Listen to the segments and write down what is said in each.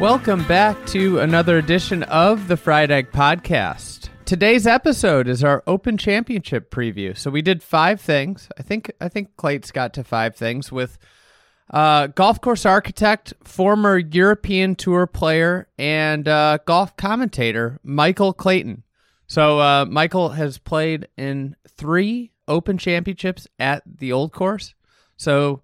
Welcome back to another edition of the Fried Egg Podcast. Today's episode is our Open Championship preview. So we did five things. I think I think Clayt's got to five things with uh, golf course architect, former European Tour player, and uh, golf commentator Michael Clayton. So uh, Michael has played in three Open Championships at the Old Course. So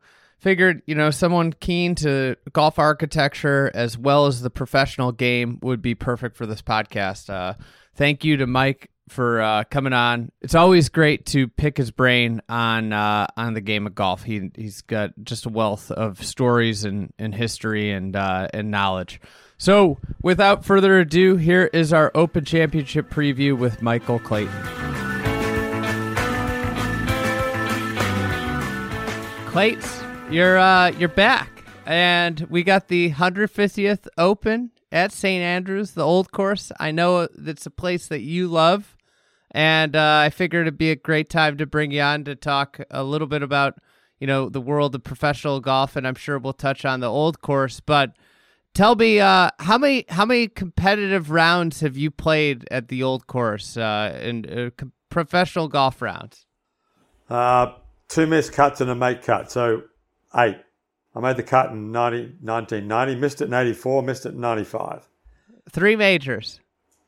figured you know someone keen to golf architecture as well as the professional game would be perfect for this podcast. Uh, thank you to mike for uh, coming on. It's always great to pick his brain on uh, on the game of golf. He, he's got just a wealth of stories and, and history and uh, and knowledge. So without further ado here is our open championship preview with michael clayton. Clates, you're uh you're back, and we got the 150th Open at St Andrews, the old course. I know it's a place that you love, and uh, I figured it'd be a great time to bring you on to talk a little bit about you know the world of professional golf, and I'm sure we'll touch on the old course. But tell me, uh, how many how many competitive rounds have you played at the old course uh, in uh, professional golf rounds? Uh, two missed cuts and a make cut, so eight. I made the cut in 90, 1990, missed it in 84, missed it in 95. Three majors.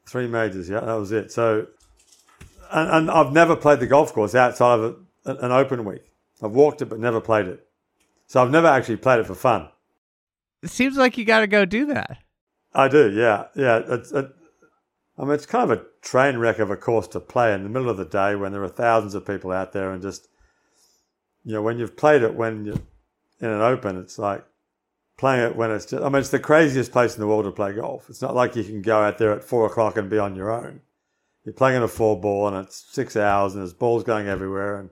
Three majors, yeah, that was it. So, and, and I've never played the golf course outside of a, an open week. I've walked it but never played it. So I've never actually played it for fun. It seems like you got to go do that. I do, yeah, yeah. It's, it, I mean, it's kind of a train wreck of a course to play in the middle of the day when there are thousands of people out there and just, you know, when you've played it when you're in an open, it's like playing it when it's just, I mean, it's the craziest place in the world to play golf. It's not like you can go out there at four o'clock and be on your own. You're playing in a four ball and it's six hours and there's balls going everywhere. And,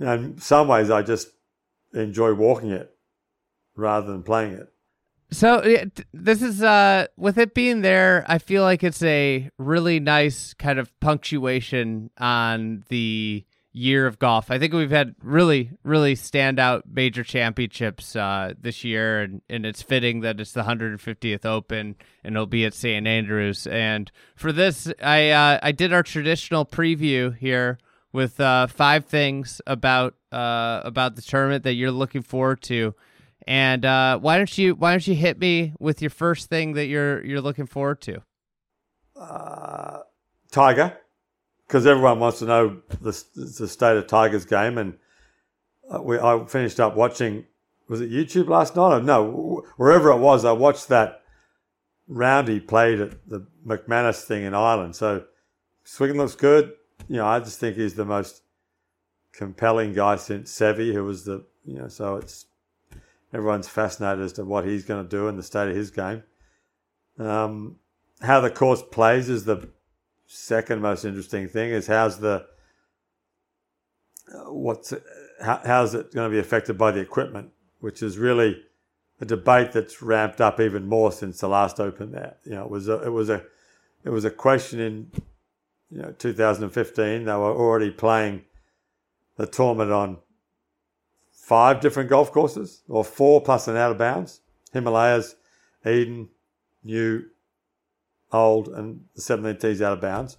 in some ways, I just enjoy walking it rather than playing it. So this is uh with it being there, I feel like it's a really nice kind of punctuation on the year of golf. I think we've had really, really standout major championships uh, this year, and, and it's fitting that it's the 150th Open and it'll be at St Andrews. And for this, I uh, I did our traditional preview here with uh, five things about uh, about the tournament that you're looking forward to. And uh, why don't you why don't you hit me with your first thing that you're you're looking forward to? uh, Tiger, because everyone wants to know the, the state of Tiger's game. And uh, we, I finished up watching, was it YouTube last night? Or no, wherever it was, I watched that round he played at the McManus thing in Ireland. So Swing looks good. You know, I just think he's the most compelling guy since Seve, who was the, you know, so it's, everyone's fascinated as to what he's going to do in the state of his game. Um, how the course plays is the second most interesting thing. Is how's the uh, what's how, how's it going to be affected by the equipment, which is really a debate that's ramped up even more since the last Open. There, you know, it was a, it was a it was a question in you know 2015. They were already playing the tournament on five different golf courses, or four plus an out of bounds: Himalayas, Eden, New, Old, and the 17 tees out of bounds.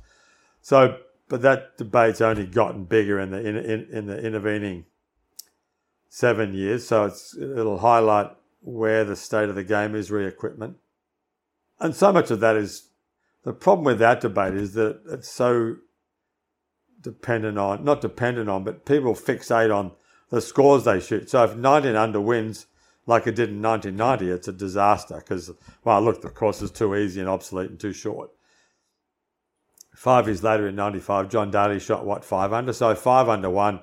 So, but that debate's only gotten bigger in the in, in, in the intervening seven years. So it's it'll highlight where the state of the game is re-equipment, and so much of that is the problem with that debate is that it's so dependent on not dependent on, but people fixate on the scores they shoot. So if 19 under wins like it did in 1990, it's a disaster because, well, look, the course is too easy and obsolete and too short. Five years later in 95, John Daly shot, what, five under? So five under one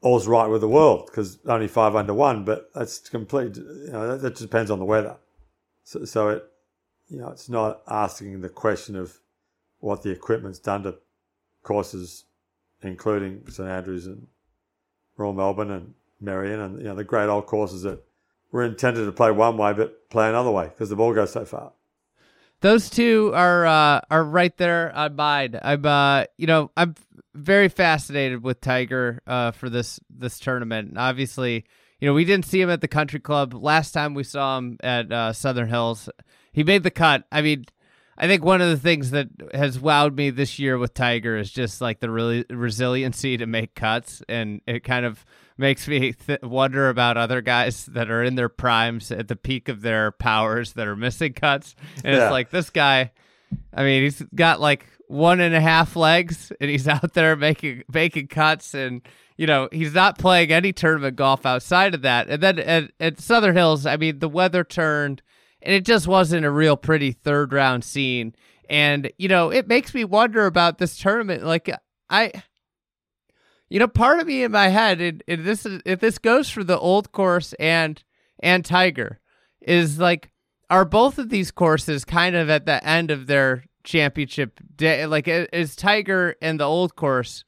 all's right with the world because only five under one, but that's complete. You know, that, that depends on the weather. So, so it, you know, it's not asking the question of what the equipment's done to courses, including St Andrews and Royal Melbourne and Merion and you know the great old courses that were intended to play one way but play another way because the ball goes so far. Those two are uh, are right there on mine. I'm uh, you know I'm very fascinated with Tiger uh, for this this tournament. Obviously, you know we didn't see him at the Country Club last time we saw him at uh, Southern Hills. He made the cut. I mean, I think one of the things that has wowed me this year with Tiger is just like the really resiliency to make cuts, and it kind of makes me th- wonder about other guys that are in their primes at the peak of their powers that are missing cuts. And yeah. it's like this guy, I mean, he's got like one and a half legs and he's out there making making cuts and you know he's not playing any tournament golf outside of that and then at, at southern hills i mean the weather turned and it just wasn't a real pretty third round scene and you know it makes me wonder about this tournament like i you know, part of me in my head, and, and this is if this goes for the old course and and Tiger, is like, are both of these courses kind of at the end of their championship day? Like, is Tiger and the old course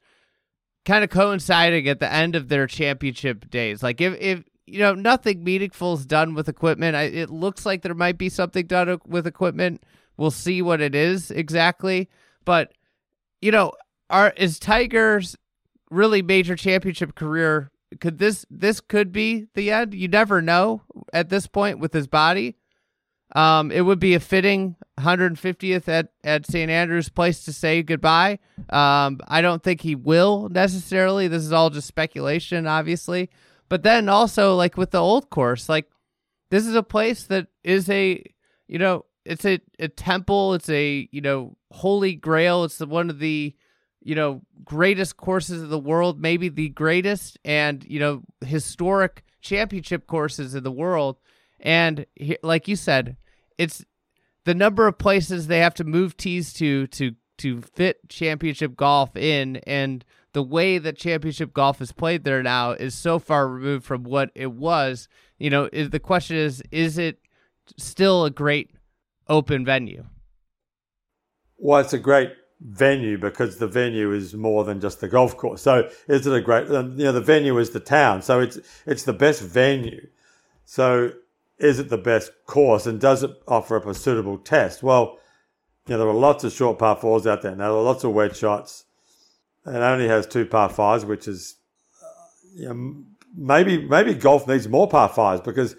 kind of coinciding at the end of their championship days? Like, if if you know nothing meaningful is done with equipment, I, it looks like there might be something done with equipment. We'll see what it is exactly, but you know, are is Tiger's really major championship career could this this could be the end? You never know at this point with his body. Um it would be a fitting 150th at at st andrews place to say goodbye. Um i don't think he will necessarily. This is all just speculation obviously. But then also like with the old course like this is a place that is a you know it's a, a temple. It's a you know holy grail. It's the, one of the you know, greatest courses of the world, maybe the greatest and, you know, historic championship courses in the world. And like you said, it's the number of places they have to move tees to to to fit championship golf in and the way that championship golf is played there now is so far removed from what it was. You know, is the question is is it still a great open venue? Well, it's a great venue because the venue is more than just the golf course. So is it a great, um, you know, the venue is the town. So it's, it's the best venue. So is it the best course and does it offer up a suitable test? Well, you know, there are lots of short par fours out there now. There are lots of wedge shots. It only has two par fives, which is, uh, you know, maybe, maybe golf needs more par fives because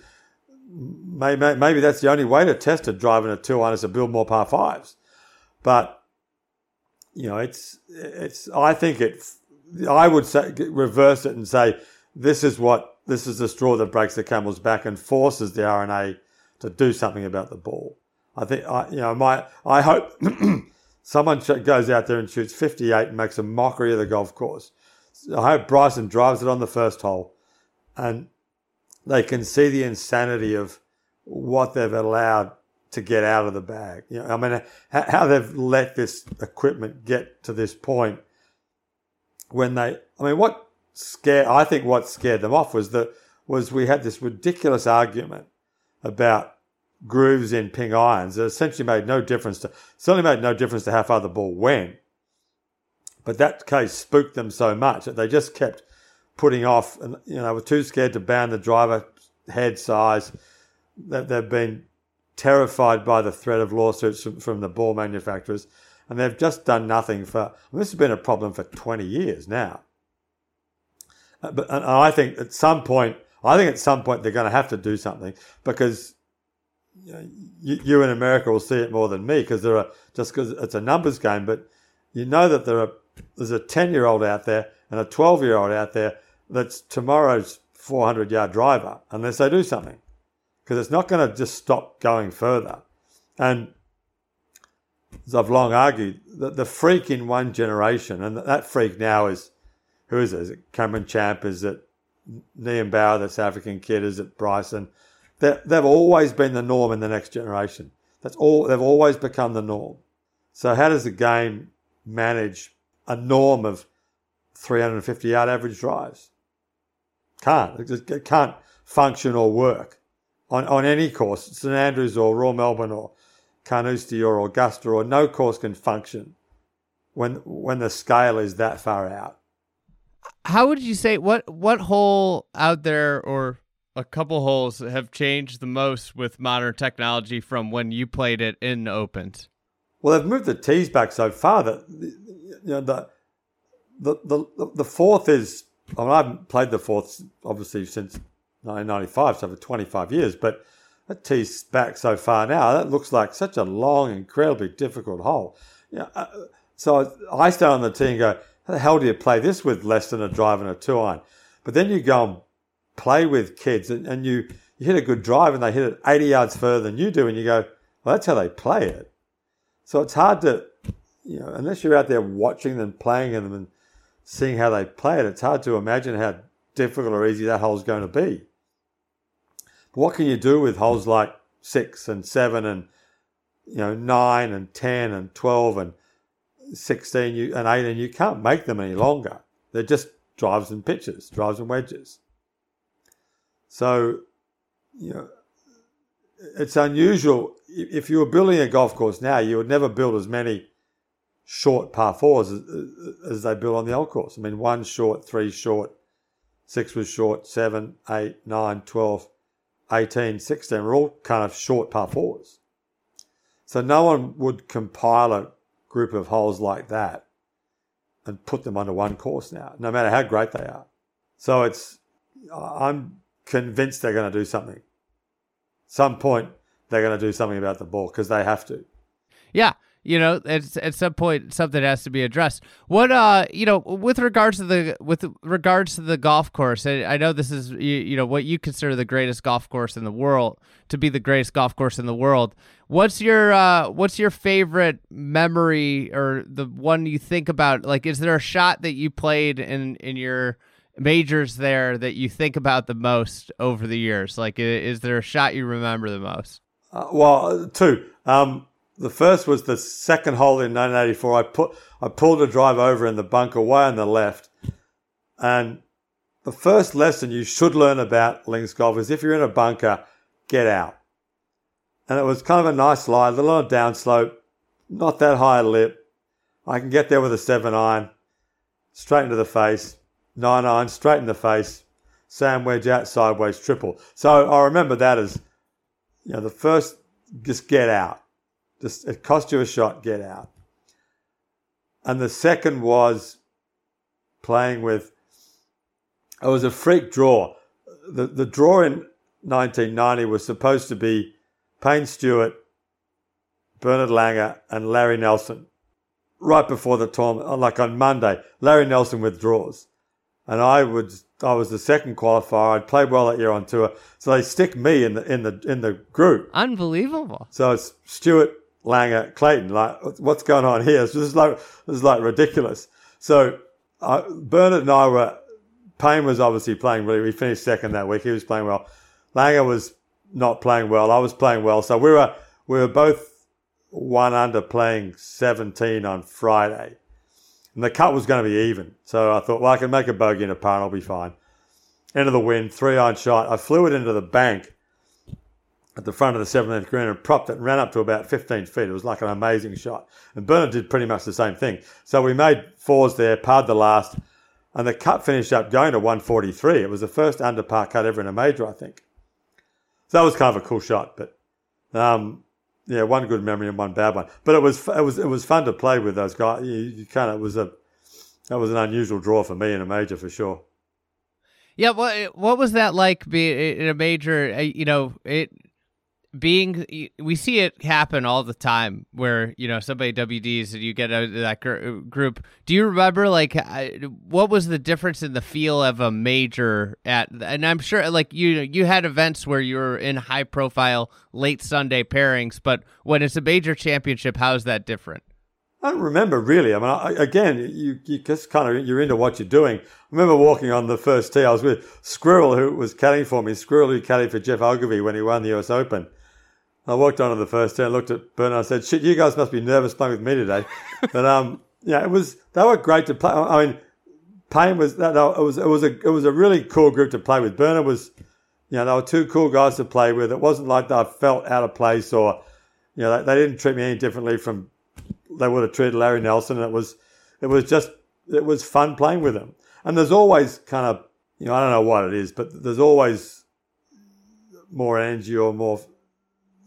maybe, maybe that's the only way to test it driving a two iron is to build more par fives. But you know, it's it's. I think it. I would say reverse it and say this is what this is the straw that breaks the camel's back and forces the R&A to do something about the ball. I think I, you know my. I hope someone goes out there and shoots 58 and makes a mockery of the golf course. I hope Bryson drives it on the first hole, and they can see the insanity of what they've allowed to get out of the bag. You know, I mean, how they've let this equipment get to this point when they, I mean, what scared, I think what scared them off was that, was we had this ridiculous argument about grooves in ping irons that essentially made no difference to, certainly made no difference to how far the ball went. But that case spooked them so much that they just kept putting off and, you know, were too scared to ban the driver head size. That they've been terrified by the threat of lawsuits from, from the ball manufacturers, and they've just done nothing for. This has been a problem for 20 years now. Uh, but and I think at some point, I think at some point they're going to have to do something because you, you, you in America will see it more than me because there are just because it's a numbers game, but you know that there are there's a 10 year old out there and a 12 year old out there that's tomorrow's 400 yard driver unless they do something because it's not going to just stop going further. And as I've long argued, the, the freak in one generation, and that freak now is who is it? Is it Cameron Champ? Is it Nienaber, the South African kid? Is it Bryson? they they've always been the norm in the next generation. That's all. They've always become the norm. So how does the game manage a norm of 350 yard average drives? Can't. It can't function or work on, on any course, St Andrews or Royal Melbourne or Carnoustie or Augusta or no course can function when when the scale is that far out. How would you say what what hole out there or a couple holes have changed the most with modern technology from when you played it in opens? Well, they've moved the tees back so far that you know the the the, the fourth is. I, mean, I haven't played the fourth obviously since 1995, so for 25 years, but that tee's back so far now. That looks like such a long, incredibly difficult hole. Yeah, uh, so I stay on the tee and go, how the hell do you play this with less than a drive and a two iron? But then you go and play with kids and, and you, you hit a good drive and they hit it 80 yards further than you do, and you go, well, that's how they play it. So it's hard to, you know, unless you're out there watching them, playing them, and seeing how they play it, it's hard to imagine how difficult or easy that hole's going to be. What can you do with holes like six and seven and you know nine and ten and twelve and sixteen you, and eighteen? You can't make them any longer. They're just drives and pitches, drives and wedges. So, you know, it's unusual. If you were building a golf course now, you would never build as many short par fours as, as they build on the old course. I mean, one short, three short, six was short, seven, eight, nine, 12, 18, 16 were all kind of short par fours. So no one would compile a group of holes like that and put them under one course now, no matter how great they are. So it's, I'm convinced they're going to do something. Some point they're going to do something about the ball because they have to. Yeah, you know it's at some point something has to be addressed. What uh you know with regards to the with regards to the golf course i, I know this is you, you, know what you consider the greatest golf course in the world to be the greatest golf course in the world. What's your uh what's your favorite memory or the one you think about? Like is there a shot that you played in in your majors there that you think about the most over the years? Like is there a shot you remember the most? Uh, well two. Um the first was the second hole in 1984. I put I pulled a drive over in the bunker way on the left, and the first lesson you should learn about links golf is if you're in a bunker, get out. And it was kind of a nice lie, a little on a downslope, not that high lip. I can get there with a seven iron, straight into the face, nine iron, straight in the face, sand wedge out sideways triple. So I remember that as, you know, the first just get out. Just it cost you a shot, get out. And the second was playing with. It was a freak draw. The the draw in 1990 was supposed to be Payne Stewart, Bernard Langer, and Larry Nelson. Right before the tournament, like on Monday, Larry Nelson withdraws, and I would I was the second qualifier. I'd played well that year on tour, so they stick me in the in the in the group. Unbelievable. So it's Stewart, Langer, Clayton, like, what's going on here? This is like, this is like ridiculous. So, Bernard and I were, Payne was obviously playing really, we finished second that week. He was playing well. Langer was not playing well. I was playing well. So we were, we were both one under playing 17 on Friday. And the cut was going to be even. So I thought, well, I can make a bogey in a par and I'll be fine. End of the wind, three iron shot. I flew it into the bank at the front of the 17th green and propped it and ran up to about 15 feet. It was like an amazing shot. And Bernard did pretty much the same thing. So we made fours there, parred the last, and the cut finished up going to 143. It was the first under par cut ever in a major, I think. So that was kind of a cool shot, but um, yeah, one good memory and one bad one. But it was it was it was fun to play with those guys. You, you kind of it was a that was an unusual draw for me in a major for sure. Yeah, what what was that like? Be in a major, uh, you know, it being we see it happen all the time where you know somebody WDs and you get out of that gr- group. Do you remember like what was the difference in the feel of a major at? And I'm sure like you you had events where you were in high profile late Sunday pairings, but when it's a major championship, how is that different? I don't remember really. I mean, I, again, you, you just kind of you're into what you're doing. I remember walking on the first tee. I was with Squirrel, who was caddying for me. Squirrel, who caddied for Geoff Ogilvy when he won the US Open I walked on to the first turn, looked at Bernard, I said, "Shit, you guys must be nervous playing with me today." but um, yeah, it was they were great to play. I mean, Payne was that no, it was it was a it was a really cool group to play with. Bernard was, you know, they were two cool guys to play with. It wasn't like I felt out of place or, you know, they, they didn't treat me any differently from they would have treated Larry Nelson. And it was it was just it was fun playing with them. And there's always kind of you know I don't know what it is, but there's always more energy or more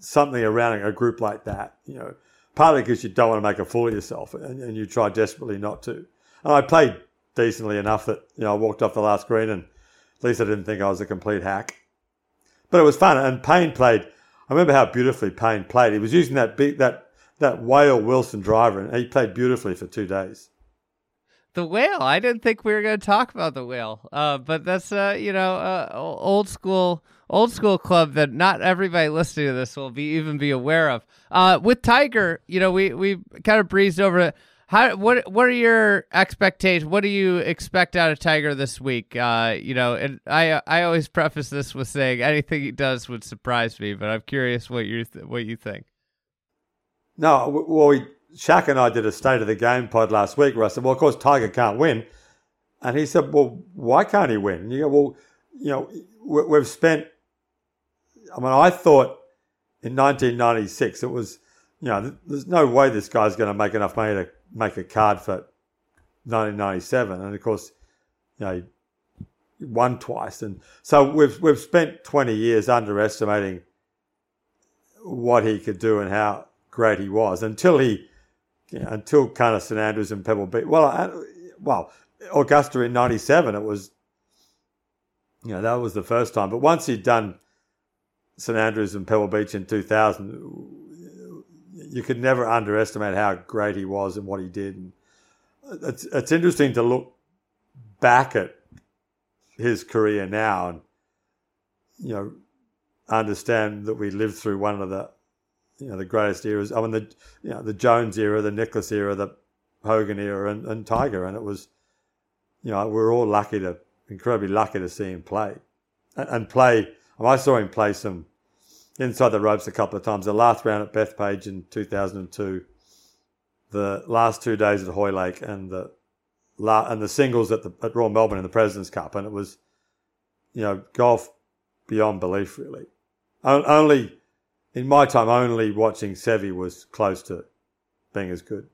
something around a group like that. You know, partly because you don't want to make a fool of yourself and, and you try desperately not to. And I played decently enough that you know I walked off the last green and at least I didn't think I was a complete hack. But it was fun, and Payne played. I remember how beautifully Payne played. He was using that big that that whale Wilson driver, and he played beautifully for two days. The whale. I didn't think we were going to talk about the whale, uh, but that's uh, you know uh, old school old school club that not everybody listening to this will be even be aware of. Uh, with Tiger, you know, we we kind of breezed over it. How what what are your expectations? What do you expect out of Tiger this week? Uh, you know, and I I always preface this with saying anything he does would surprise me, but I'm curious what you th- what you think. No, well, we, Shaq and I did a state of the game pod last week where I said, well, of course Tiger can't win, and he said, well, why can't he win? And you go, well, you know, we've spent. I mean, I thought in 1996 it was, you know, there's no way this guy's going to make enough money to make a card for 1997, and of course, you know, won twice, and so we've we've spent 20 years underestimating what he could do and how great he was until he, you know, until kind of St Andrews and Pebble Beach. Well, I, well, Augusta in '97, it was, you know, that was the first time. But once he'd done St Andrews and Pebble Beach in 2000 you could never underestimate how great he was and what he did. And it's it's interesting to look back at his career now and you know understand that we lived through one of the you know the greatest eras. I mean the you know the Jones era, the Nicklaus era, the Hogan era, and, and Tiger, and it was you know we're all lucky to incredibly lucky to see him play and, and play. I saw him play some inside the ropes a couple of times. The last round at Bethpage in 2002, the last two days at Hoylake, and the and the singles at the at Royal Melbourne in the Presidents Cup, and it was, you know, golf beyond belief. Really, only in my time, only watching Seve was close to being as good.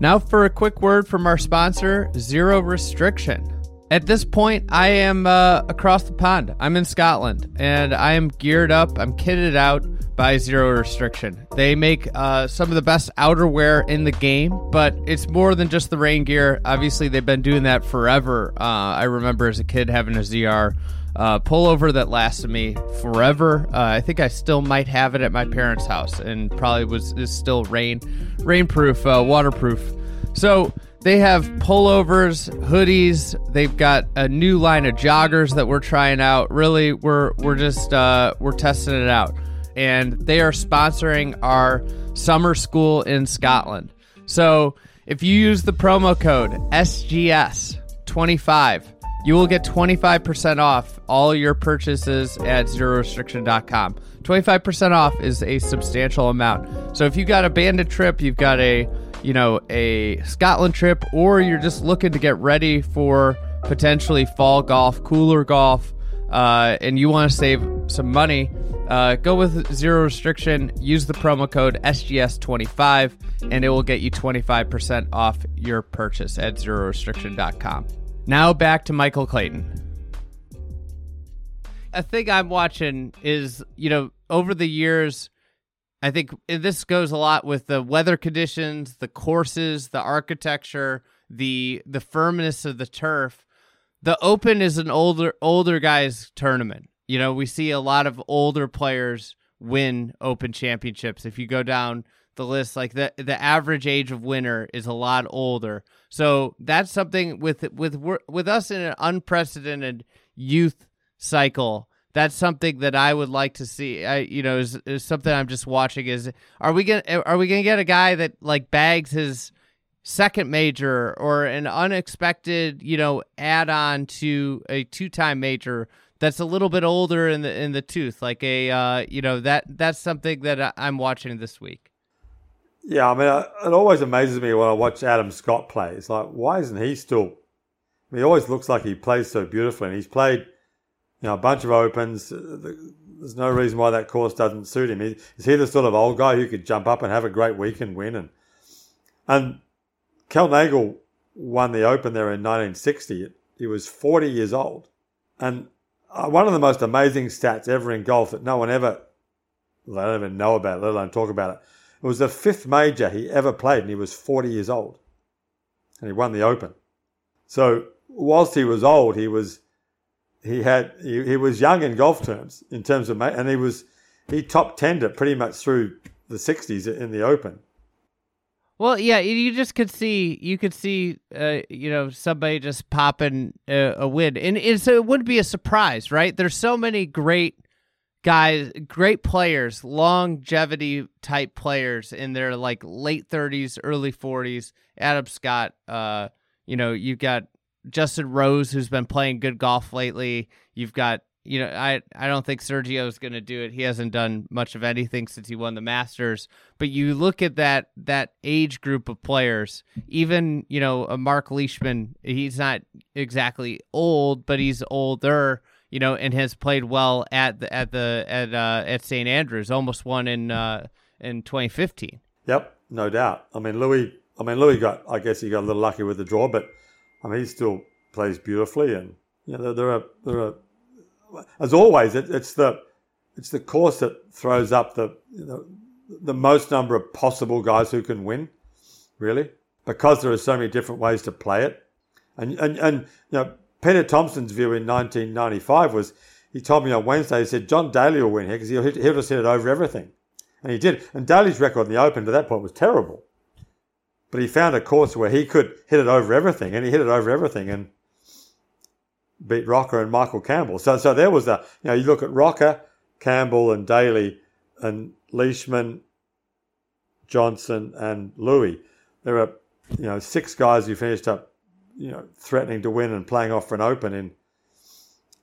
Now for a quick word from our sponsor, Zero Restriction. At this point, I am uh, across the pond. I'm in Scotland, and I am geared up. I'm kitted out by Zero Restriction. They make uh, some of the best outerwear in the game, but it's more than just the rain gear. Obviously, they've been doing that forever. Uh, I remember as a kid having a ZR uh, pullover that lasted me forever. Uh, I think I still might have it at my parents' house, and probably was is still rain, rainproof, uh, waterproof. So they have pullovers, hoodies. They've got a new line of joggers that we're trying out. Really, we're we're just uh, we're testing it out, and they are sponsoring our summer school in Scotland. So if you use the promo code SGS25, you will get 25% off all your purchases at zerorestriction.com. 25% off is a substantial amount. So if you've got a Bandon trip, you've got a you know, a Scotland trip, or you're just looking to get ready for potentially fall golf, cooler golf, uh, and you want to save some money, uh, go with zero restriction. Use the promo code SGS25, and it will get you 25% off your purchase at zerorestriction.com. Now back to Michael Clayton. A thing I'm watching is, you know, over the years, I think eh, this goes a lot with the weather conditions, the courses, the architecture, the the firmness of the turf. The Open is an older older guys tournament. You know, we see a lot of older players win Open championships. If you go down the list, like the the average age of winner is a lot older. So that's something with with with us in an unprecedented youth cycle that's something that I would like to see. I, you know, is, is something I'm just watching. Is are we gonna are we gonna get a guy that like bags his second major or an unexpected, you know, add on to a two time major that's a little bit older in the in the tooth, like a uh, you know that that's something that I'm watching this week. Yeah, I mean, it always amazes me when I watch Adam Scott play. It's like, why isn't he still? I mean, he always looks like he plays so beautifully, and he's played, you know, a bunch of opens. There's no reason why that course doesn't suit him. Is he the sort of old guy who could jump up and have a great week and win? And and Kel Nagle won the Open there in 1960. He was 40 years old, and uh, one of the most amazing stats ever in golf that no one ever, well, they don't even know about, it, let alone talk about it it was the fifth major he ever played, and he was 40 years old. And he won the Open. So, whilst he was old, he was he had he, he was young in golf terms in terms of and he was he top tenned it pretty much through the 60s in the Open. Well, yeah, you just could see you could see uh, you know somebody just popping a, a win, and, and so it wouldn't be a surprise, right? There's so many great guys, great players, longevity type players in their like late 30s, early 40s. Adam Scott, uh, you know, you've got Justin Rose who's been playing good golf lately. You've got, you know, I I don't think Sergio's going to do it. He hasn't done much of anything since he won the Masters. But you look at that that age group of players. Even you know, a Marc Leishman. He's not exactly old, but he's older you know, and has played well at the at the at uh, at St Andrews. Almost won in uh, in 2015. Yep, no doubt. I mean, Louis. I mean, Louis got. I guess he got a little lucky with the draw, but I mean, he still plays beautifully, and you know, there are there are. As always, it, it's the it's the course that throws up the you know the most number of possible guys who can win, really, because there are so many different ways to play it, and and and you know Peter Thomson's view in 1995 was he told me on Wednesday, he said, John Daly will win here because he'll, he'll just hit it over everything. And he did. And Daly's record in the Open to that point was terrible. But he found a course where he could hit it over everything, and he hit it over everything and beat Rocca and Michael Campbell. So, so there was a, you know, you look at Rocca, Campbell, and Daly, and Leishman, Johnson, and Louis. There were you know, six guys who finished up you know, threatening to win and playing off for an open in,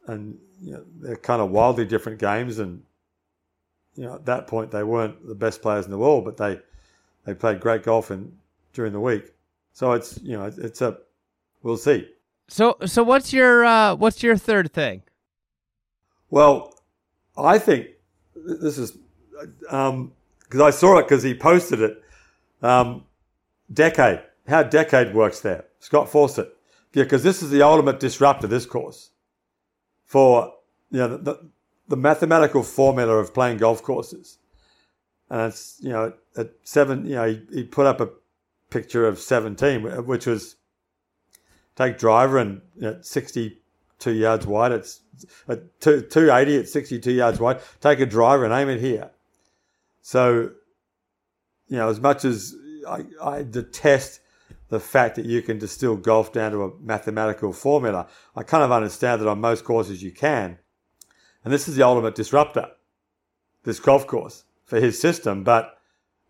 and you know, they're kind of wildly different games. And you know, at that point, they weren't the best players in the world, but they they played great golf in during the week. So it's you know, it's a we'll see. So so what's your uh, what's your third thing? Well, I think this is because um, I saw it because he posted it. Um, decade, how decade works there. Scott Fawcett. Yeah, because this is the ultimate disruptor, this course, for you know, the, the mathematical formula of playing golf courses. And it's, you know, at seven, you know, he, he put up a picture of 17, which was take driver and you know, 62 yards wide. It's uh, at 280 at 62 yards wide. Take a driver and aim it here. So, you know, as much as I, I detest the fact that you can distill golf down to a mathematical formula. I kind of understand that on most courses you can. And this is the ultimate disruptor, this golf course for his system, but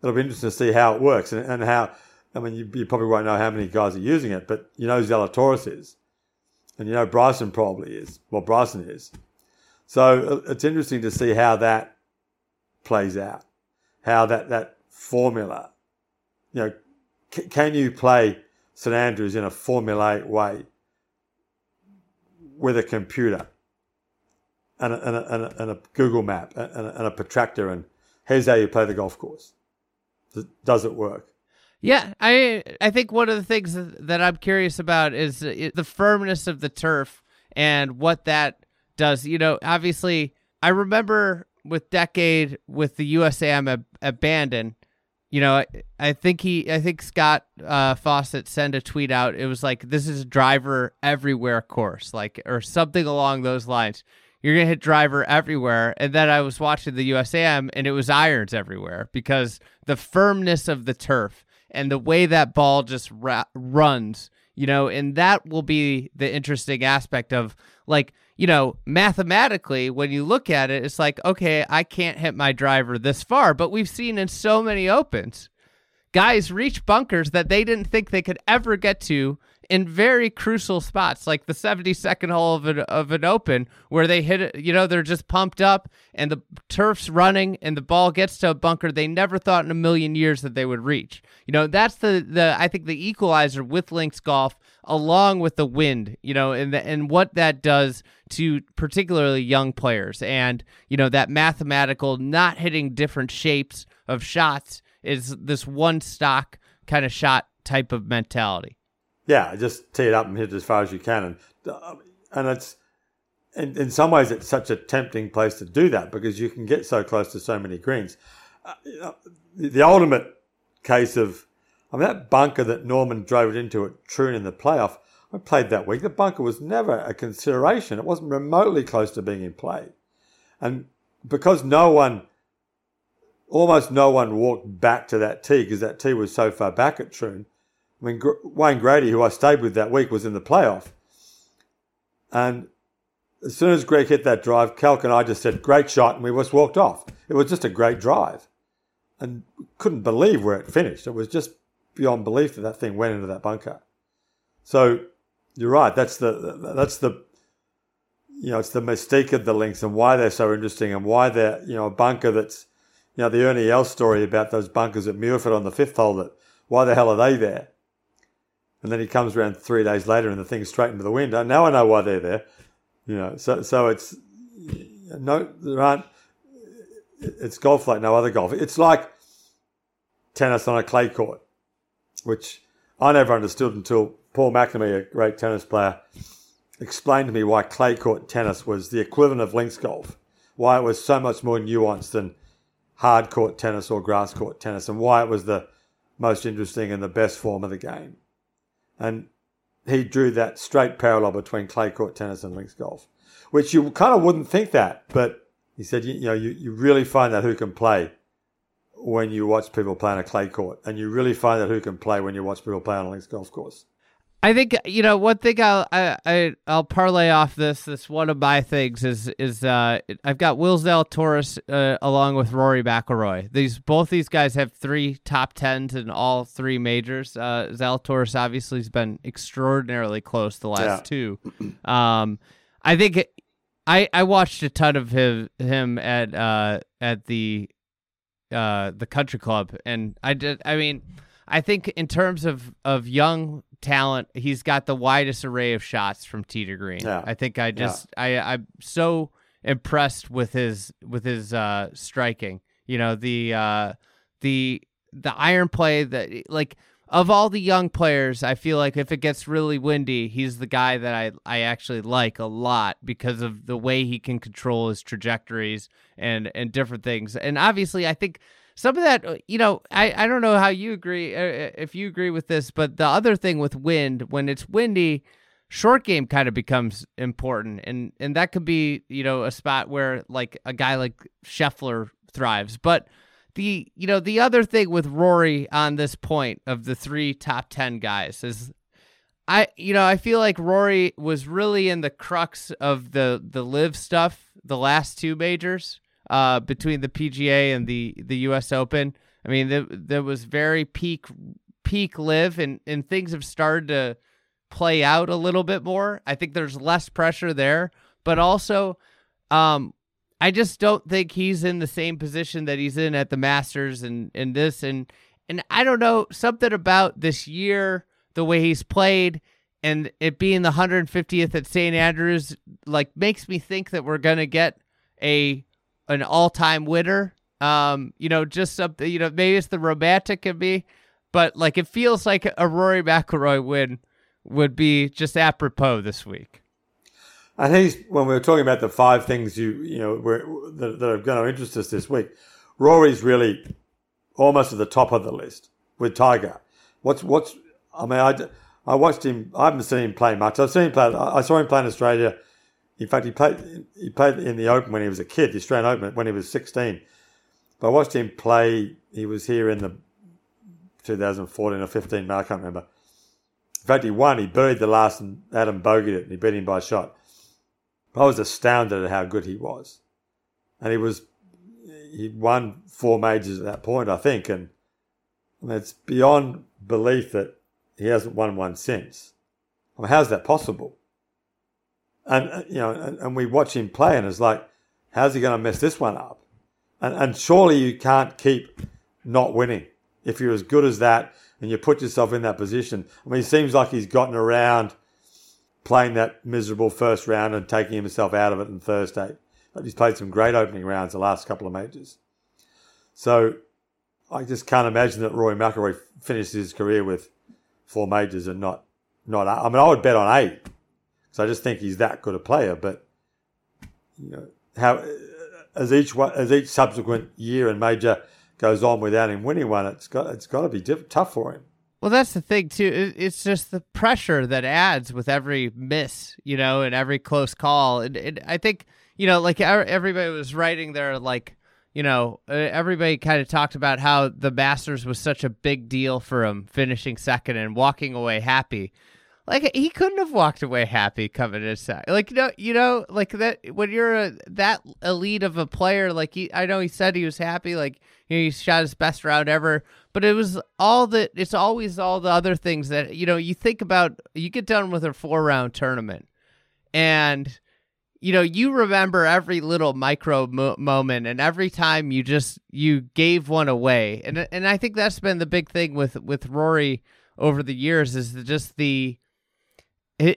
it'll be interesting to see how it works and, and how, I mean, you, you, probably won't know how many guys are using it, but you know Zalatoris is. And you know Bryson probably is. Well, Bryson is. So uh, it's interesting to see how that plays out, how that, that formula, you know, c- can you play St Andrews in a formulaic way with a computer and a, and a, and a, and a Google map and a, and a protractor and here's how you play the golf course? Does it work? Yeah, I I think one of the things that I'm curious about is the firmness of the turf and what that does. You know, obviously, I remember with Decade with the USAM ab- you know, I, I, think he, I think Scott uh, Fawcett sent a tweet out. It was like, "This is driver everywhere course," like or something along those lines. You're gonna hit driver everywhere, and then I was watching the USAM, and it was irons everywhere because the firmness of the turf and the way that ball just ra- runs, you know, and that will be the interesting aspect of like you know, mathematically, when you look at it, it's like, okay, I can't hit my driver this far. But we've seen in so many opens, guys reach bunkers that they didn't think they could ever get to in very crucial spots, like the 72nd hole of an of an Open, where they hit it. You know, they're just pumped up, and the turf's running, and the ball gets to a bunker they never thought in a million years that they would reach. You know, that's the the I think the equalizer with links golf, along with the wind. You know, and the, and what that does to particularly young players, and you know that mathematical not hitting different shapes of shots is this one stock kind of shot type of mentality. Yeah, just tee it up and hit it as far as you can, and uh, and it's in, in some ways it's such a tempting place to do that because you can get so close to so many greens. Uh, the, the ultimate case of I mean that bunker that Norman drove it into at Troon in the playoff. I played that week. The bunker was never a consideration. It wasn't remotely close to being in play, and because no one almost no one walked back to that tee because that tee was so far back at Troon. I mean, Wayne Grady, who I stayed with that week, was in the playoff. And as soon as Greg hit that drive, Calc and I just said, great shot, and we just walked off. It was just a great drive. And couldn't believe where it finished. It was just beyond belief that that thing went into that bunker. So you're right. That's the, that's the, you know, it's the mystique of the links and why they're so interesting and why they're, you know, a bunker that's, you know, the Ernie Els story about those bunkers at Muirfield on the fifth hole that why the hell are they there? And then he comes around three days later and the thing's straight into the wind. Now I know why they're there. You know, so so it's no there aren't it's golf like no other golf. It's like tennis on a clay court, which I never understood until Paul McNamee, a great tennis player, explained to me why clay court tennis was the equivalent of links golf, why it was so much more nuanced than hard court tennis or grass court tennis and why it was the most interesting and the best form of the game. And he drew that straight parallel between clay court tennis and links golf, which you kind of wouldn't think that, but he said, you, you know, you, you really find out who can play when you watch people play on a clay court, and you really find out who can play when you watch people play on a links golf course. I think you know one thing I'll I, I I'll parlay off this. This one of my things is is uh I've got Will Zalatoris uh, along with Rory McIlroy. These both these guys have three top tens in all three majors. Uh, Zalatoris obviously has been extraordinarily close the last yeah. two. Um, I think I I watched a ton of him him at uh at the uh the country club, and I did. I mean. I think in terms of, of young talent. He's got the widest array of shots from tee to green. Yeah. I think I just yeah. I I'm so impressed with his with his uh striking. You know, the uh the the iron play that like of all the young players, I feel like if it gets really windy, he's the guy that I, I actually like a lot because of the way he can control his trajectories and, and different things. And obviously, I think some of that, uh, you know, I, I don't know how you agree, uh, uh, if you agree with this, but the other thing with wind, when it's windy, short game kind of becomes important. And, and that could be, you know, a spot where like a guy like Scheffler thrives. But the, you know, the other thing with Rory on this point of the three top 10 guys is I, you know, I feel like Rory was really in the crux of the, the LIV stuff the last two majors uh, between the PGA and the the U.S. Open. I mean, there, there was very peak peak LIV, and and things have started to play out a little bit more. I think there's less pressure there, but also, um, I just don't think he's in the same position that he's in at the Masters and and this and and I don't know something about this year, the way he's played. And it being the 150th at St. Andrews, like, makes me think that we're gonna get a an all time winner. Um, you know, just something. You know, maybe it's the romantic in me, but like it feels like a Rory McIlroy win would be just apropos this week. I think when we were talking about the five things you you know that, that are going to interest us this week, Rory's really almost at the top of the list with Tiger. What's what's I mean I, I watched him. I haven't seen him play much. I've seen him play. I saw him play in Australia in fact, he played he played in the Open when he was a kid, the Australian Open when he was 16. But I watched him play. He was here in the 2014 or 15. I can't remember. In fact, he won. He buried the last and Adam bogeyed it, and he beat him by a shot. I was astounded at how good he was, and he was he won four majors at that point, I think, and, and it's beyond belief that he hasn't won one since. I mean, how's that possible? And uh, you know, and, and we watch him play, and it's like, how's he going to mess this one up? And, and surely you can't keep not winning if you're as good as that and you put yourself in that position. I mean, it seems like he's gotten around playing that miserable first round and taking himself out of it on Thursday. But he's played some great opening rounds the last couple of majors. So I just can't imagine that Rory McIlroy finishes his career with four majors and not not. I mean, I would bet on eight because I just think he's that good a player. But you know, how as each as each subsequent year and major goes on without him winning one, it's got it's got to be diff- tough for him. Well, that's the thing too. It's just the pressure that adds with every miss, you know, and every close call. And, and I think you know, like everybody was writing there, like you know, everybody kind of talked about how the Masters was such a big deal for him finishing second and walking away happy. Like he couldn't have walked away happy coming in second. Like you know, you know, like that when you're a, that elite of a player. Like he, I know he said he was happy. Like you know, he shot his best round ever. But it was all that. It's always all the other things that you know. You think about. You get done with a four round tournament, and you know you remember every little micro mo- moment and every time you just you gave one away and and I think that's been the big thing with with Rory over the years is just the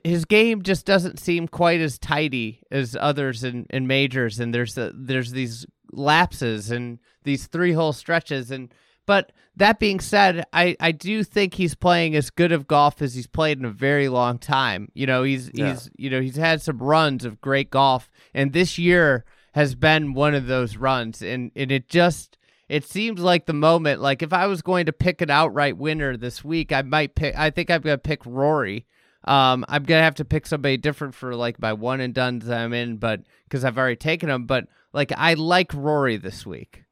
his game just doesn't seem quite as tidy as others in, in majors and there's a, there's these lapses and these three hole stretches and but that being said, I, I do think he's playing as good of golf as he's played in a very long time. You know, he's yeah. he's you know, he's had some runs of great golf and this year has been one of those runs and, and it just it seems like the moment like if I was going to pick an outright winner this week, I might pick I think I'm gonna pick Rory. Um, I'm gonna have to pick somebody different for like my one and done that I'm in, but because I've already taken him. But like I like Rory this week.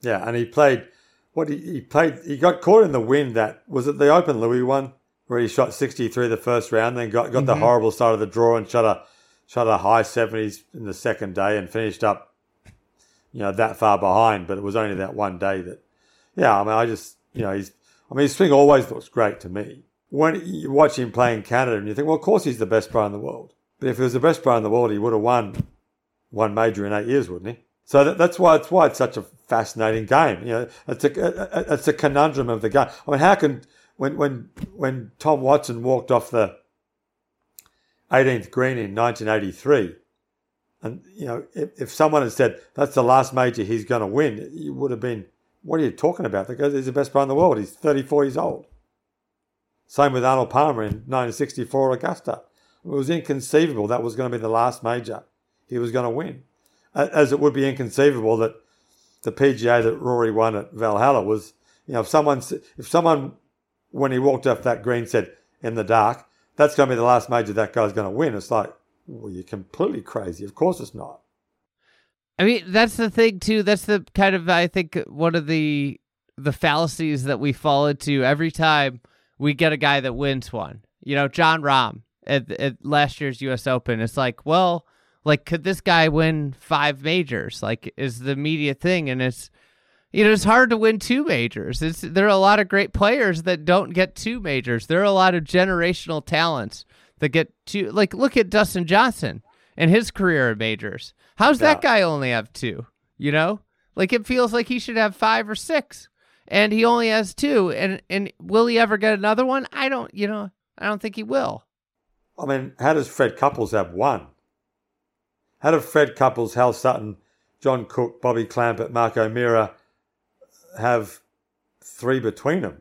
Yeah, and he played what he, he played. He got caught in the wind. That was it. The Open Louis one where he shot 63 the first round, then got, got mm-hmm. the horrible start of the draw and shot a shot a high 70s in the second day and finished up, you know, that far behind. But it was only that one day that, yeah. I mean, I just you know he's. I mean, his swing always looks great to me. When you watch him play in Canada, and you think, well, of course he's the best player in the world. But if he was the best player in the world, he would have won one major in eight years, wouldn't he? So that, that's why it's why it's such a fascinating game. You know, it's a it's a conundrum of the game. I mean, how can when when when Tom Watson walked off the 18th green in 1983, and you know, if, if someone had said that's the last major he's going to win, you would have been, what are you talking about? Because he's the best player in the world. He's 34 years old. Same with Arnold Palmer in 1964 Augusta. It was inconceivable that was going to be the last major he was going to win as it would be inconceivable that the PGA that Rory won at Valhalla was, you know, if someone, if someone, when he walked off that green said in the dark, that's going to be the last major that guy's going to win. It's like, well, you're completely crazy. Of course it's not. I mean, that's the thing too. That's the kind of I think one of the the fallacies that we fall into every time we get a guy that wins one. You know, Jon Rahm at, at last year's U.S. Open. It's like, well, like could this guy win five majors like is the media thing and it's you know it's hard to win two majors it's there are a lot of great players that don't get two majors there are a lot of generational talents that get two like look at dustin johnson and his career of majors how's yeah. that guy only have two you know like it feels like he should have five or six and he only has two and and will he ever get another one i don't you know i don't think he will i mean how does fred couples have one how do Fred Couples, Hal Sutton, John Cook, Bobby Clampett, Mark O'Meara have three between them?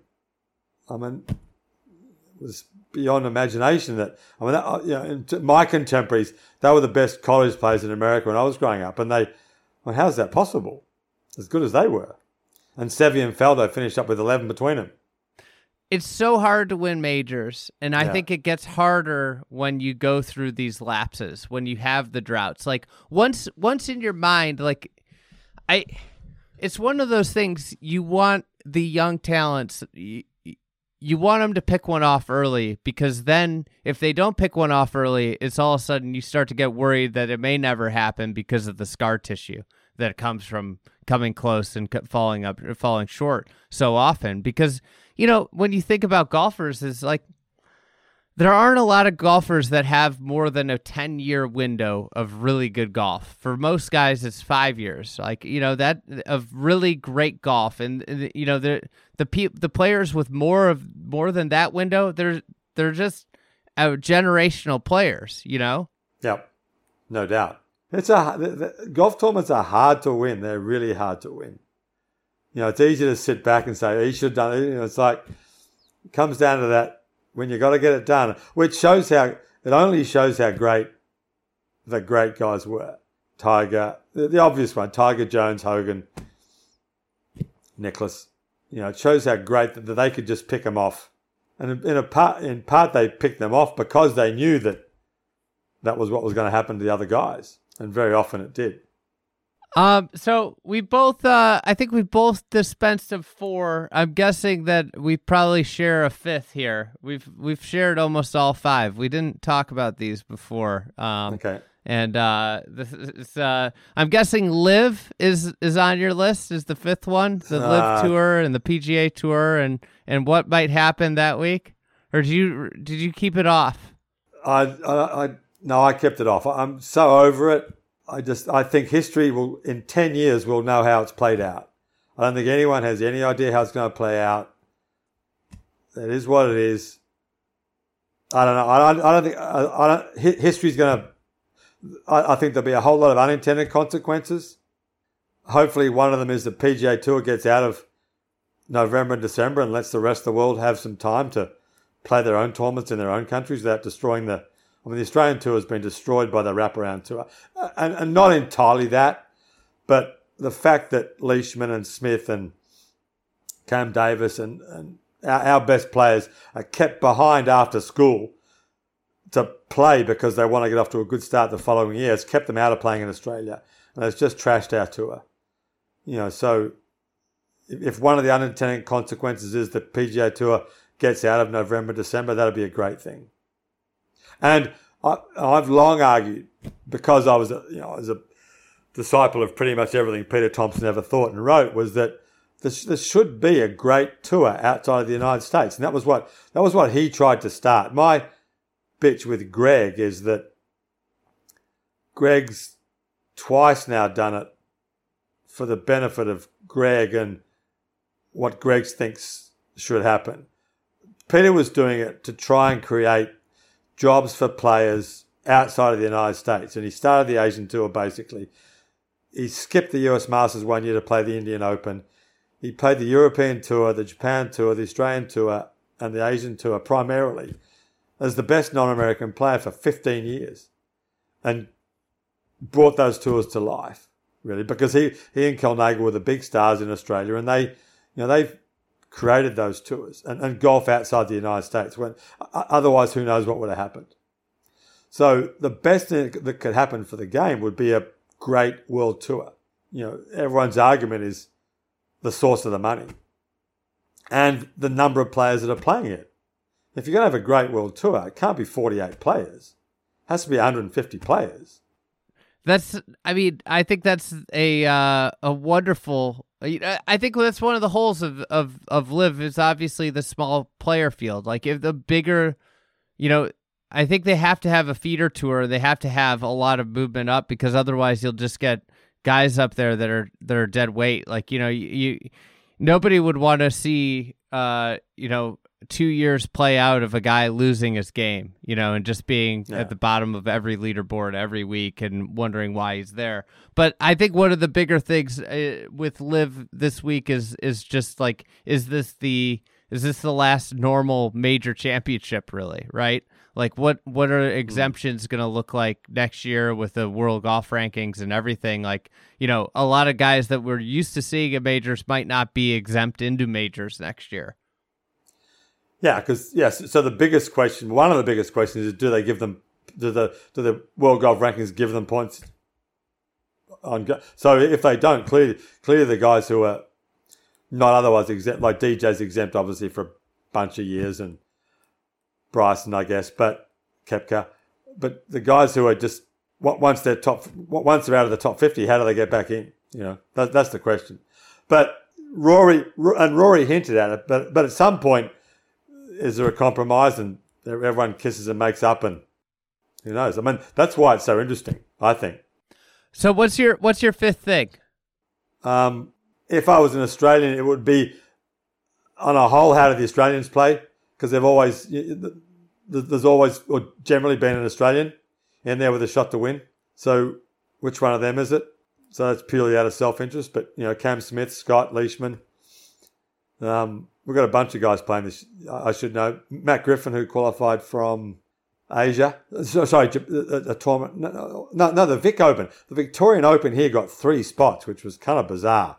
I mean, it was beyond imagination that, I mean, that, uh, you know, my contemporaries, they were the best college players in America when I was growing up. And they, well, how's that possible? As good as they were. And Seve and Faldo finished up with 11 between them. It's so hard to win majors and i yeah. think it gets harder when you go through these lapses when you have the droughts. Like once once in your mind like i it's one of those things you want the young talents you, you want them to pick one off early because then if they don't pick one off early it's all of a sudden you start to get worried that it may never happen because of the scar tissue that comes from coming close and falling up falling short so often because you know, when you think about golfers, is like there aren't a lot of golfers that have more than a 10 year window of really good golf. For most guys, it's five years. Like, you know, that of really great golf. And, and you know, the, the, pe- the players with more of more than that window, they're, they're just uh, generational players, you know? Yep. No doubt. It's a, the, the, golf tournaments are hard to win. They're really hard to win. You know, it's easy to sit back and say, oh, he should have done it. You know, it's like, it comes down to that when you got to get it done, which shows how it only shows how great the great guys were. Tiger, the, the obvious one, Tiger Jones, Hogan, Nicklaus. You know, it shows how great that, that they could just pick them off, and in a part, in part, they picked them off because they knew that that was what was going to happen to the other guys, and very often it did. Um, so we both, uh, I think we both dispensed of four. I'm guessing that we probably share a fifth here. We've we've shared almost all five. We didn't talk about these before. Um, okay. And uh, this is, uh, I'm guessing LIV is is on your list. Is the fifth one the Uh, tour and the PGA tour and and what might happen that week? Or did you did you keep it off? I, I, I no, I kept it off. I'm so over it. I just, I think history will, in 10 years, we'll know how it's played out. I don't think anyone has any idea how it's going to play out. It is what it is. I don't know. I don't, I don't think, I, I don't, history's going to, I, I think there'll be a whole lot of unintended consequences. Hopefully, one of them is the PGA Tour gets out of November and December and lets the rest of the world have some time to play their own tournaments in their own countries without destroying the I mean, the Australian tour has been destroyed by the wraparound tour, Uh, and, and not entirely that, but the fact that Leishman and Smith and Cam Davis and, and our, our best players are kept behind after school to play because they want to get off to a good start the following year. It's kept them out of playing in Australia, and it's just trashed our tour. You know, so if one of the unintended consequences is the PGA Tour gets out of November, December, that'd be a great thing. And I, I've long argued because I was, a, you know, a disciple of pretty much everything Peter Thomson ever thought and wrote was that this, this should be a great tour outside of the United States, and that was what that was what he tried to start. My bitch with Greg is that Greg's twice now done it for the benefit of Greg and what Greg thinks should happen. Peter was doing it to try and create jobs for players outside of the United States. And he started the Asian Tour basically. He skipped the US Masters one year to play the Indian Open. He played the European Tour, the Japan Tour, the Australian Tour, and the Asian Tour primarily as the best non American player for 15 years and brought those tours to life, really, because he, he and Kel Nagle were the big stars in Australia and they, you know, they've created those tours and, and golf outside the United States. When otherwise, who knows what would have happened? So the best thing that could happen for the game would be a great world tour. You know, everyone's argument is the source of the money and the number of players that are playing it. If you're going to have a great world tour, it can't be 48 players. It has to be 150 players. That's. I mean, I think that's a uh, a wonderful. I think that's one of the holes of of of LIV is obviously the small player field. Like if the bigger, you know, I think they have to have a feeder tour. They have to have a lot of movement up because otherwise you'll just get guys up there that are that are dead weight. Like you know, you, you nobody would want to see, uh, you know, two years play out of a guy losing his game, you know, and just being Yeah. at the bottom of every leaderboard every week and wondering why he's there. But I think one of the bigger things uh, with LIV this week is is just like, is this the is this the last normal major championship? Really, right? Like, what what are exemptions going to look like next year with the world golf rankings and everything? Like, you know, a lot of guys that we're used to seeing at majors might not be exempt into majors next year. Yeah, because yes. So the biggest question, one of the biggest questions, is do they give them do the do the world golf rankings give them points on? So if they don't, clearly clearly the guys who are not otherwise exempt, like DJ's exempt, obviously for a bunch of years, and Bryson, I guess, but Koepka, but the guys who are just once they're top, once they're out of the top fifty, how do they get back in? You know, that, that's the question. But Rory and Rory hinted at it, but but at some point is there a compromise? And everyone kisses and makes up, and who knows? I mean, that's why it's so interesting. I think. So what's your what's your fifth thing? Um, if I was an Australian, it would be on a whole. How do the Australians play? Because they've always there's always or generally been an Australian in there with a shot to win. So which one of them is it? So that's purely out of self interest. But you know, Cam Smith, Scott Leishman. Um, we've got a bunch of guys playing this. I should know Matt Griffin, who qualified from Asia. Sorry, a, a tournament. No, no, no, the Vic Open. The Victorian Open here got three spots, which was kind of bizarre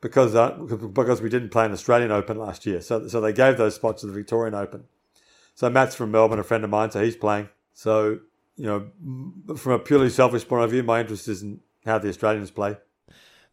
because uh, because we didn't play an Australian Open last year. So so they gave those spots to the Victorian Open. So Matt's from Melbourne, a friend of mine, so he's playing. So you know, from a purely selfish point of view, my interest is in how the Australians play.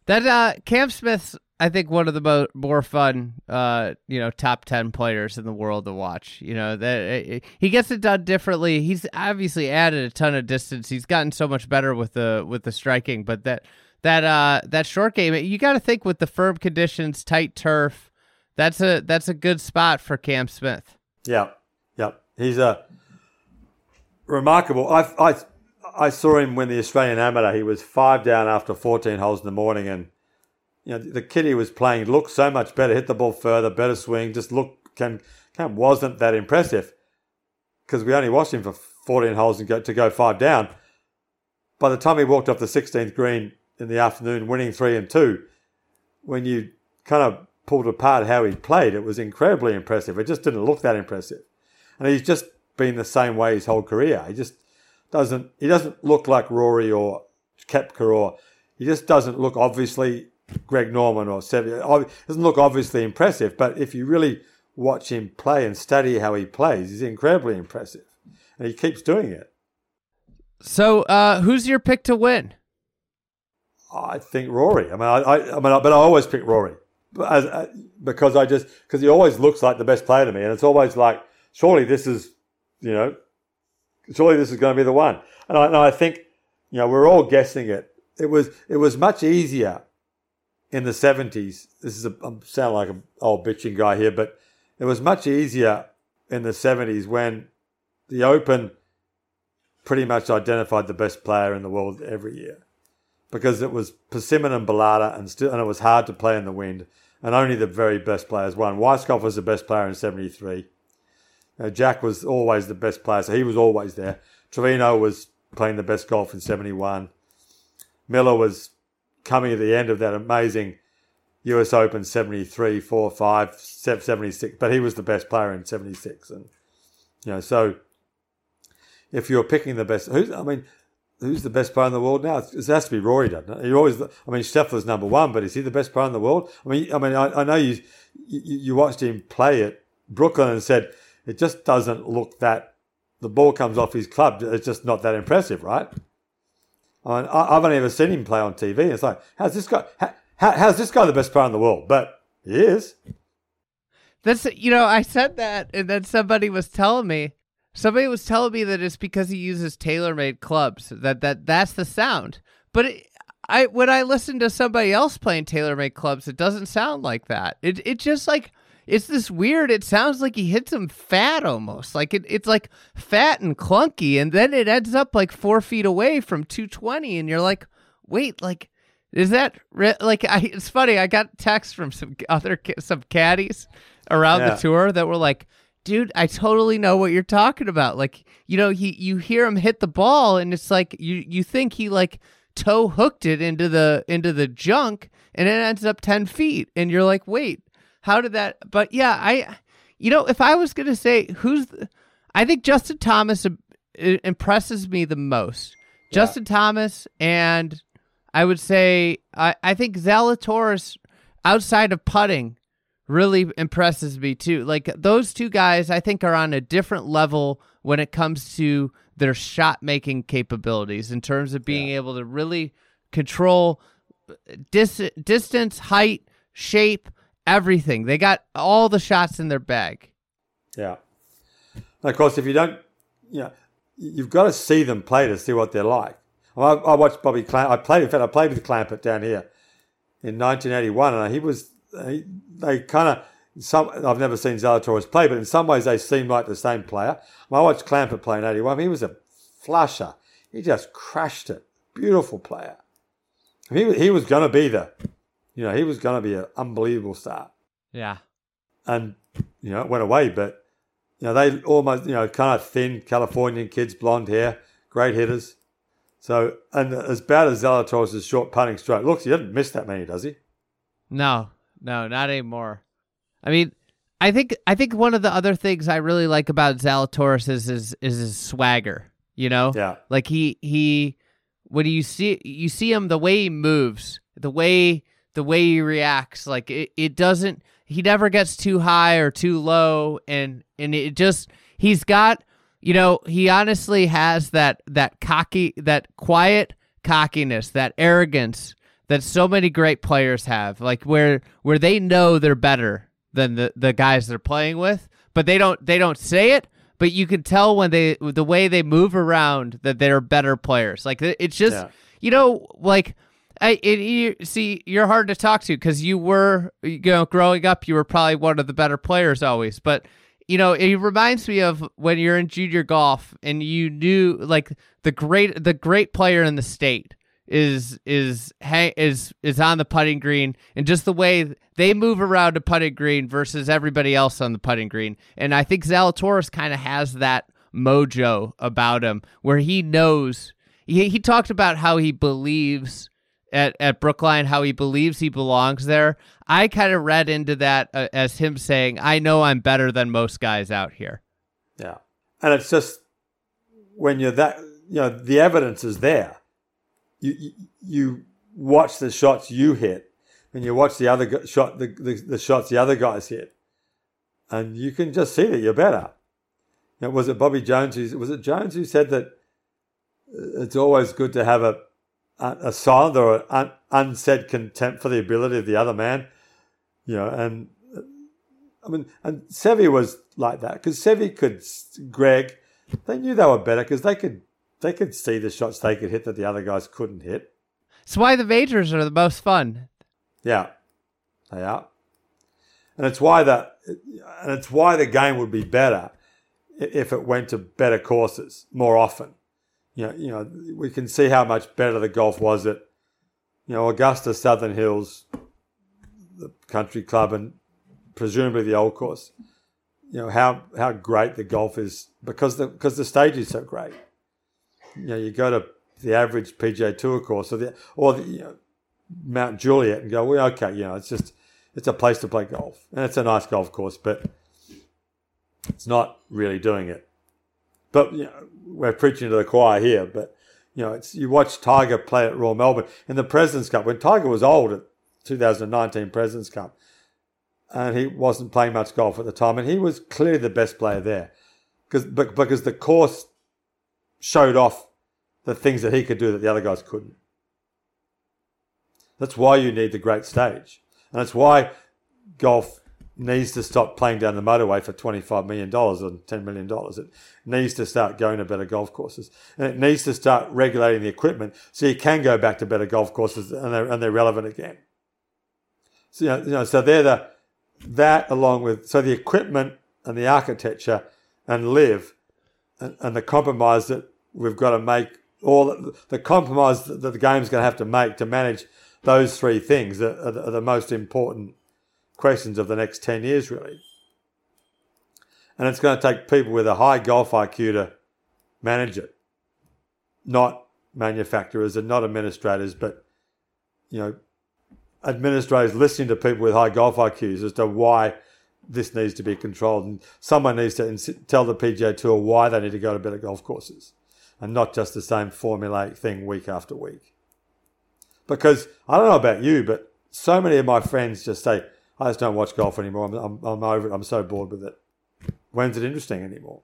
That uh, Cam Smith's, I think, one of the mo- more fun, uh, you know, top ten players in the world to watch. You know that he gets it done differently. He's obviously added a ton of distance. He's gotten so much better with the with the striking, but that that uh that short game, you got to think with the firm conditions, tight turf. That's a that's a good spot for Cam Smith. Yeah, yeah, he's a remarkable. I I I saw him win the Australian Amateur. He was five down after 14 holes in the morning, and you know the kid he was playing looked so much better, hit the ball further, better swing. Just look, can can wasn't that impressive because we only watched him for 14 holes and go to go five down. By the time he walked off the 16th green in the afternoon, winning three and two, when you kind of pulled apart how he played, it was incredibly impressive. It just didn't look that impressive, and he's just been the same way his whole career. He just doesn't he doesn't look like Rory or Koepka or he just doesn't look obviously Greg Norman or Seve. Doesn't look obviously impressive, but if you really watch him play and study how he plays, he's incredibly impressive, and he keeps doing it. So, uh, who's your pick to win? I think Rory. I mean, I, I, I mean, but I always pick Rory, as, uh, because I just because he always looks like the best player to me, and it's always like, surely this is, you know, surely this is going to be the one. And I, and I think, you know, we're all guessing it. It was it was much easier in the seventies. This is a I sound like an old bitching guy here, but it was much easier in the seventies when the Open pretty much identified the best player in the world every year because it was Persimmon and Balata, and still, and it was hard to play in the wind, and only the very best players won. Weiskopf was the best player in '73. Uh, Jack was always the best player, so he was always there. Trevino was playing the best golf in 71. Miller was coming at the end of that amazing US Open 73, 4, 5, 76, but he was the best player in 76. And, you know, so if you're picking the best, who's, I mean, who's the best player in the world now? It has to be Rory, doesn't it? You always, I mean, Scheffler's number one, but is he the best player in the world? I mean, I mean, I, I know you, you, you watched him play at Brookline and said, it just doesn't look that the ball comes off his club. It's just not that impressive, right? I mean, I've only ever seen him play on TV. It's like, how's this guy? How, how's this guy the best player in the world? But he is. That's you know, I said that, and then somebody was telling me, somebody was telling me that it's because he uses TaylorMade clubs that that that's the sound. But it, I when I listen to somebody else playing TaylorMade clubs, it doesn't sound like that. It it just like it's this weird. It sounds like he hits him fat almost. Like it, it's like fat and clunky, and then it ends up like four feet away from 220, and you're like, wait, like is that re-? like? I, it's funny. I got texts from some other some caddies around yeah. the tour that were like, dude, I totally know what you're talking about. Like, you know, he you hear him hit the ball, and it's like you you think he like toe hooked it into the into the junk, and it ends up ten feet, and you're like, wait how did that? But yeah, I, you know, if I was gonna say who's, the, I think Justin Thomas impresses me the most. Yeah. Justin Thomas and I would say I, I think Zalatoris outside of putting really impresses me too. Like those two guys I think are on a different level when it comes to their shot making capabilities in terms of being yeah. able to really control uh, dis- distance, height, shape, everything. They got all the shots in their bag. Yeah. And of course, if you don't, you know, you've got to see them play to see what they're like. I, I, watched Bobby Clamp. I played, in fact, I played with Clampett down here in 1981, and he was, he, they kind of, some I've never seen Zalatoris play, but in some ways they seem like the same player. I watched Clampett play in '81. He was a flusher. He just crashed it. Beautiful player. He he was going to be the, you know, he was going to be an unbelievable star. Yeah. And you know, it went away, but you know they almost you know kind of thin Californian kids, blonde hair, great hitters. So and as bad as Zalatoris' short punting stroke looks, he doesn't miss that many, does he? No, no, not anymore. I mean, I think I think one of the other things I really like about Zalatoris is is, is his swagger. You know, Yeah. like he he when you see you see him the way he moves, the way the way he reacts, like it, it doesn't. He never gets too high or too low, and and it just he's got you know he honestly has that that cocky that quiet cockiness that arrogance that so many great players have like where where they know they're better than the the guys they're playing with but they don't they don't say it but you can tell when they the way they move around that they're better players like it's just Yeah. you know like I it, you see you're hard to talk to because you were you know growing up you were probably one of the better players always. But you know it reminds me of when you're in junior golf and you knew like the great the great player in the state is is hang, is is on the putting green and just the way they move around the putting green versus everybody else on the putting green. And I think Zalatoris kind of has that mojo about him where he knows he, he talked about how he believes at, at Brookline, how he believes he belongs there. I kind of read into that uh, as him saying, I know I'm better than most guys out here. Yeah. And it's just when you're that, you know, the evidence is there. You you, you watch the shots you hit, and you watch the other gu- shot, the, the the shots the other guys hit, and you can just see that you're better. Know, was it Bobby Jones? Who, was it Jones who said that uh, it's always good to have a a, silent or an unsaid contempt for the ability of the other man? You know, and I mean, and Seve was like that because Seve could, Greg, they knew they were better because they could, they could see the shots they could hit that the other guys couldn't hit. It's why the majors are the most fun. Yeah, they are, and it's why that, and it's why the game would be better if it went to better courses more often. You know, you know, we can see how much better the golf was at, you know, Augusta, Southern Hills, the country club, and presumably the old course. You know how how great the golf is because the because the stage is so great. You know, you go to the average PGA Tour course or the or the you know, Mount Juliet and go, well, okay, you know, it's just it's a place to play golf and it's a nice golf course, but it's not really doing it. But you know, we're preaching to the choir here. But you know, it's you watch Tiger play at Royal Melbourne in the Presidents Cup when Tiger was old at 2019 Presidents Cup, and he wasn't playing much golf at the time, and he was clearly the best player there, because because the course showed off the things that he could do that the other guys couldn't. That's why you need the great stage, and that's why golf needs to stop playing down the motorway for $25 million or $10 million. It needs to start going to better golf courses. And it needs to start regulating the equipment so you can go back to better golf courses and they're, and they're relevant again. So, you know, you know, so they're the, that along with, so the equipment and the architecture and LIV and, and the compromise that we've got to make, all the, compromise that the game's going to have to make to manage those three things are, are, the, are the most important questions of the next 10 years, really. And it's going to take people with a high golf IQ to manage it, not manufacturers and not administrators, but, you know, administrators listening to people with high golf IQs as to why this needs to be controlled. And someone needs to ins- tell the PGA Tour why they need to go to better golf courses and not just the same formulaic thing week after week. Because I don't know about you, but so many of my friends just say, I just don't watch golf anymore. I'm, I'm, I'm over it. I'm so bored with it. When's it interesting anymore?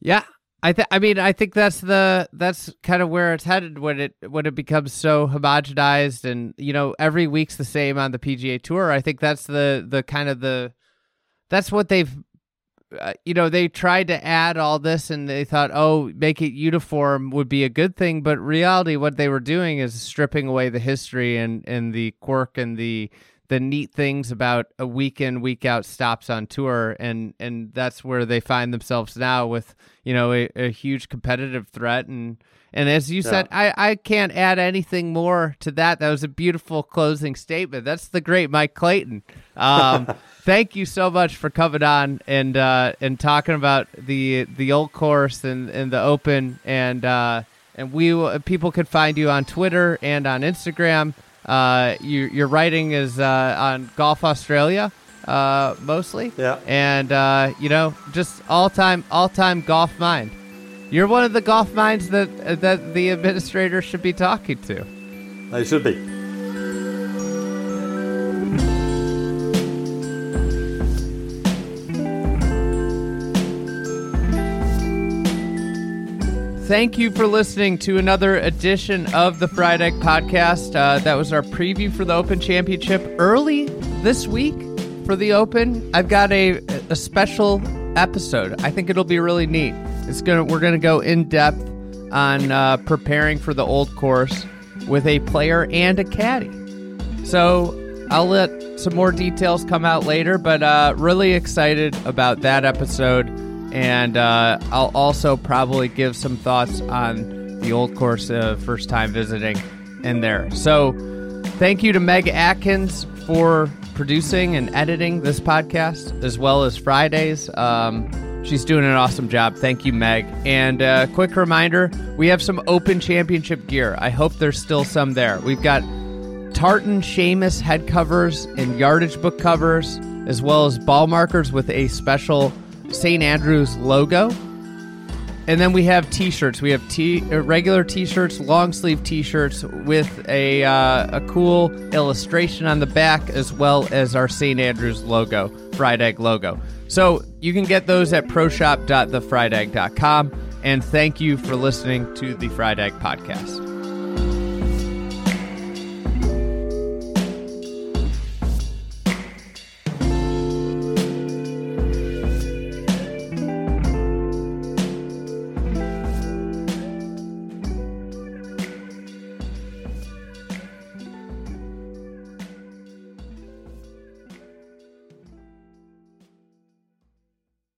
Yeah. I th- I mean I think that's the that's kind of where it's headed when it when it becomes so homogenized and you know every week's the same on the PGA Tour. I think that's the the kind of the that's what they've uh, you know they tried to add all this and they thought oh make it uniform would be a good thing but reality what they were doing is stripping away the history and and the quirk and the the neat things about a week in week out stops on tour and and that's where they find themselves now with you know a, a huge competitive threat. And and as you said I, I can't add anything more to that. That was a beautiful closing statement. That's the great mike clayton. Um, thank you so much for coming on and uh, and talking about the the old course and, and the open. And uh, and we will, people can find you on twitter and on instagram uh, you, your writing is uh, on Golf Australia uh, mostly. Yeah. And uh, you know, just all time, all time golf mind. You're one of the golf minds that that the administrator should be talking to. They should be. Thank you for listening to another edition of the Fried Egg Podcast. Uh, that was our preview for the Open Championship early this week for the Open. I've got a a special episode. I think it'll be really neat. It's gonna we're gonna go in depth on uh, preparing for the Old Course with a player and a caddy. So I'll let some more details come out later, but uh, really excited about that episode and uh, I'll also probably give some thoughts on the old course uh, first time visiting in there. So, thank you to Meg Atkins for producing and editing this podcast, as well as Fridays. Um, she's doing an awesome job. Thank you, Meg. And a uh, quick reminder we have some Open Championship gear. I hope there's still some there. We've got Tartan Seamus head covers and yardage book covers, as well as ball markers with a special St. Andrews logo. And then we have T-shirts. We have t- uh, regular T-shirts, long sleeve T-shirts with a uh, a cool illustration on the back, as well as our St. Andrews logo, Fried Egg logo. So you can get those at proshop.thefriedegg.com. And thank you for listening to the Fried Egg Podcast.